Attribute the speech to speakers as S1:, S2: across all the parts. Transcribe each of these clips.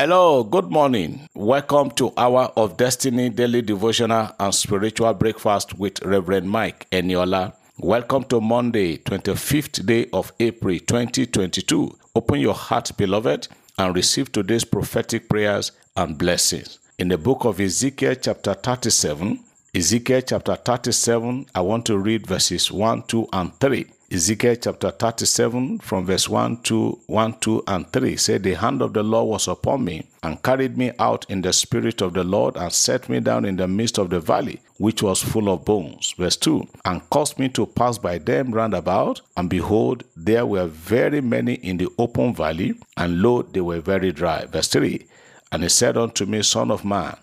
S1: Hello, good morning. Welcome to Hour of Destiny Daily Devotional and Spiritual Breakfast with Reverend Mike Eniola. Welcome to Monday, 25th day of April 2022. Open your heart, beloved, and receive today's prophetic prayers and blessings. In the book of Ezekiel, chapter 37, Ezekiel chapter 37, I want to read verses 1, 2, and 3. Ezekiel chapter 37 from verse 1 to 1, 2, and 3 said, The hand of the Lord was upon me and carried me out in the spirit of the Lord and set me down in the midst of the valley, which was full of bones. Verse 2 And caused me to pass by them round about, and behold, there were very many in the open valley, and lo, they were very dry. Verse 3 And he said unto me, Son of man,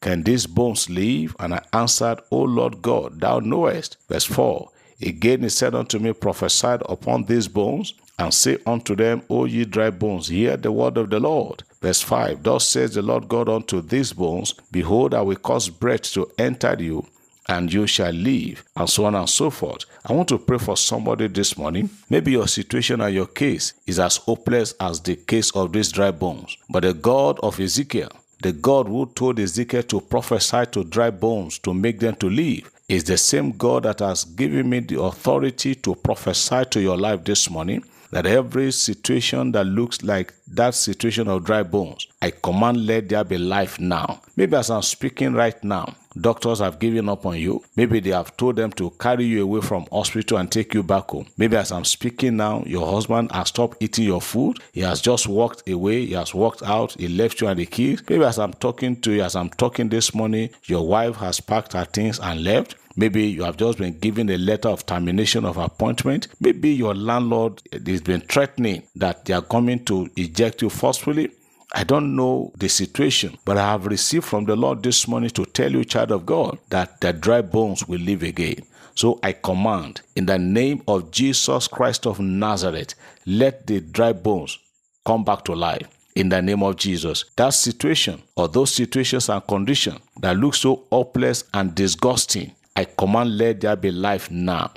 S1: can these bones live? And I answered, O Lord God, thou knowest. Verse 4 Again he said unto me, Prophesy upon these bones, and say unto them, O ye dry bones, hear the word of the Lord. Verse 5 Thus says the Lord God unto these bones, Behold, I will cause breath to enter you, and you shall live, and so on and so forth. I want to pray for somebody this morning. Maybe your situation and your case is as hopeless as the case of these dry bones. But the God of Ezekiel, the God who told Ezekiel to prophesy to dry bones to make them to live, is the same God that has given me the authority to prophesy to your life this morning that every situation that looks like that situation of dry bones, I command let there be life now. Maybe as I'm speaking right now, doctors have given up on you. Maybe they have told them to carry you away from hospital and take you back home. Maybe as I'm speaking now, your husband has stopped eating your food. He has just walked away. He has walked out. He left you and the kids. Maybe as I'm talking to you, as I'm talking this morning, your wife has packed her things and left. Maybe you have just been given a letter of termination of appointment. Maybe your landlord has been threatening that they are coming to eject you forcefully. I don't know the situation, but I have received from the Lord this morning to tell you, child of God, that the dry bones will live again. So I command, in the name of Jesus Christ of Nazareth, let the dry bones come back to life. In the name of Jesus. That situation or those situations and conditions that look so hopeless and disgusting, I command let there be life now.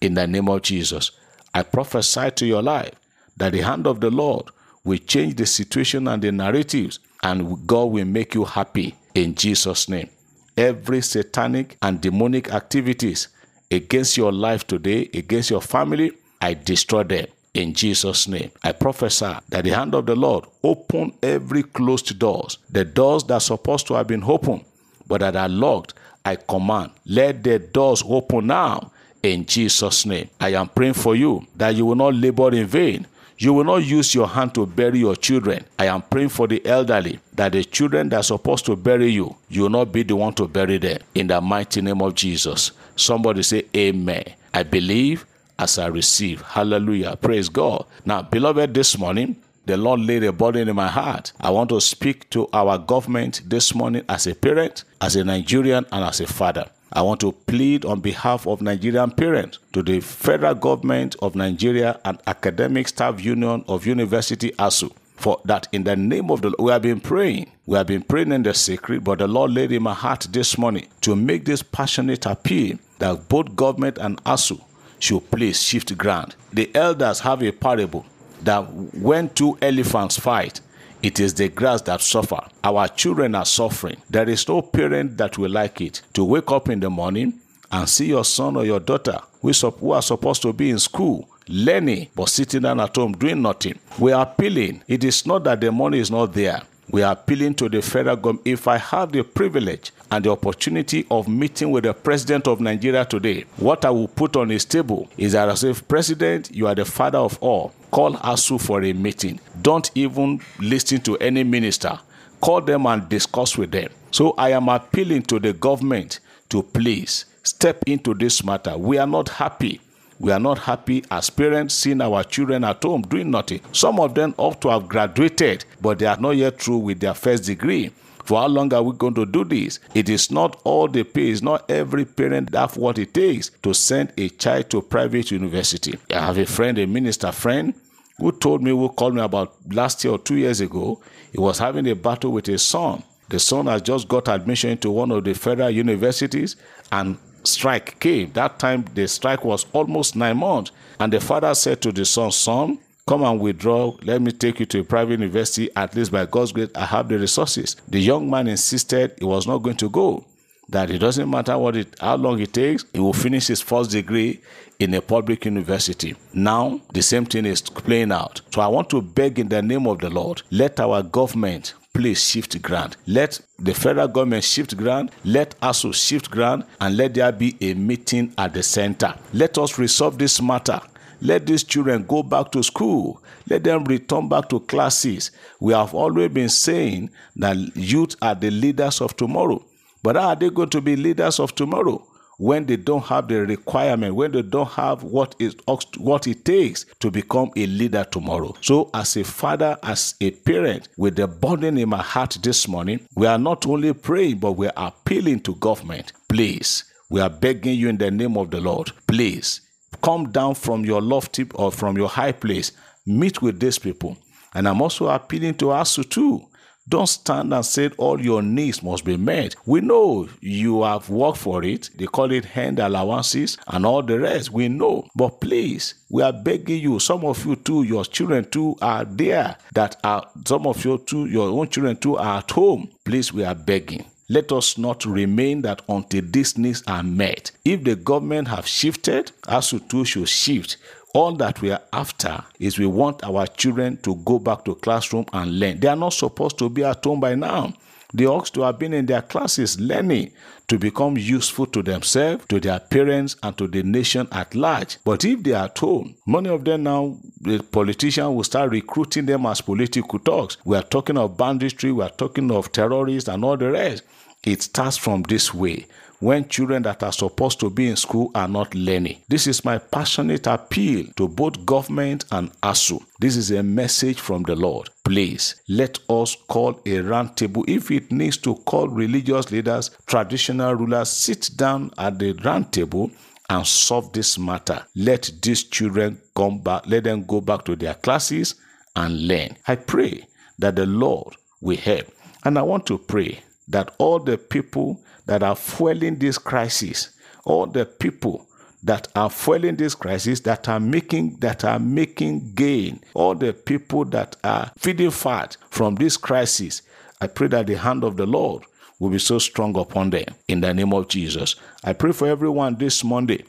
S1: In the name of Jesus. I prophesy to your life that the hand of the Lord will change the situation and the narratives, and God will make you happy in Jesus' name. Every satanic and demonic activities against your life today, against your family, I destroy them in Jesus' name. I prophesy that the hand of the Lord open every closed doors, the doors that are supposed to have been open, but that are locked. I command, let the doors open now in Jesus' name. I am praying for you that you will not labor in vain. You will not use your hand to bury your children. I am praying for the elderly that the children that are supposed to bury you, you will not be the one to bury them. In the mighty name of Jesus. Somebody say, Amen. I believe as I receive. Hallelujah. Praise God. Now, beloved, this morning, the Lord laid a burden in my heart. I want to speak to our government this morning as a parent, as a Nigerian, and as a father. I want to plead on behalf of Nigerian parents to the federal government of Nigeria and Academic Staff Union of University ASUU for that in the name of the Lord. We have been praying. We have been praying in the secret, but the Lord laid in my heart this morning to make this passionate appeal that both government and ASUU should please shift ground. The elders have a parable that when two elephants fight, it is the grass that suffer. Our children are suffering. There is no parent that will like it to wake up in the morning and see your son or your daughter who are supposed to be in school learning but sitting down at home doing nothing. We are appealing. It is not that the money is not there. We are appealing to the federal government. If I have the privilege and the opportunity of meeting with the president of Nigeria today, what I will put on his table is that I say, President, you are the father of all. Call ASUU for a meeting. Don't even listen to any minister. Call them and discuss with them. So I am appealing to the government to please step into this matter. We are not happy We are not happy as parents seeing our children at home doing nothing. Some of them ought to have graduated, but they are not yet through with their first degree. For how long are we going to do this? It is not all the pay. It's not every parent that what it takes to send a child to a private university. I have a friend, a minister friend, who told me, who called me about last year or two years ago, he was having a battle with his son. The son has just got admission to one of the federal universities and strike came. That time the strike was almost nine months. And the father said to the son, Son, come and withdraw. Let me take you to a private university. At least by God's grace, I have the resources. The young man insisted he was not going to go. That it doesn't matter what it, how long it takes, he will finish his first degree in a public university. Now, the same thing is playing out. So I want to beg in the name of the Lord, let our government please shift grant. Let the federal government shift grant, let ASUU shift grant, and let there be a meeting at the center. Let us resolve this matter. Let these children go back to school. Let them return back to classes. We have always been saying that youth are the leaders of tomorrow. But how are they going to be leaders of tomorrow? when they don't have the requirement, when they don't have what is what it takes to become a leader tomorrow. So, as a father, as a parent, with the burden in my heart this morning, we are not only praying, but we are appealing to government. Please, we are begging you in the name of the Lord. Please come down from your lofty or from your high place, meet with these people. And I'm also appealing to us too. Don't stand and say all your needs must be met. We know you have worked for it. They call it hand allowances and all the rest. We know. But please, we are begging you. Some of you too, your children too are there. That are some of you too, your own children too are at home. Please, we are begging. Let us not remain that until these needs are met. If the government have shifted, ASUU too should shift. All that we are after is we want our children to go back to classroom and learn. They are not supposed to be at home by now. They ought to have been in their classes learning to become useful to themselves, to their parents, and to the nation at large. But if they are at home, many of them now, the politicians will start recruiting them as political talks. We are talking of banditry, we are talking of terrorists, and all the rest. It starts from this way when children that are supposed to be in school are not learning. This is my passionate appeal to both government and ASUU. This is a message from the Lord. Please let us call a round table. If it needs to call religious leaders, traditional rulers, sit down at the round table and solve this matter. Let these children come back, let them go back to their classes and learn. I pray that the Lord will help. And I want to pray that all the people that are fueling this crisis, all the people that are fueling this crisis, that are making that are making gain, all the people that are feeding fat from this crisis, I pray that the hand of the Lord will be so strong upon them in the name of Jesus. I pray for everyone this Monday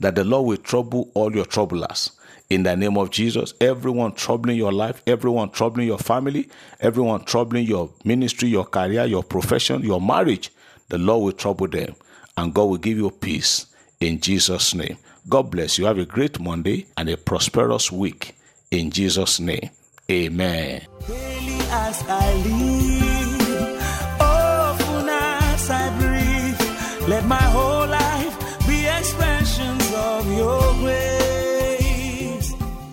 S1: that the Lord will trouble all your troublers in the name of Jesus. Everyone troubling your life, everyone troubling your family, everyone troubling your ministry, your career, your profession, your marriage, the Lord will trouble them and God will give you peace in Jesus' name. God bless you. Have a great Monday and a prosperous week in Jesus' name. Amen.
S2: Let my whole life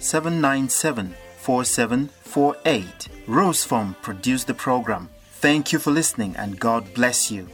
S3: 797 4748. Rose Foam produced the program. Thank you for listening and God bless you.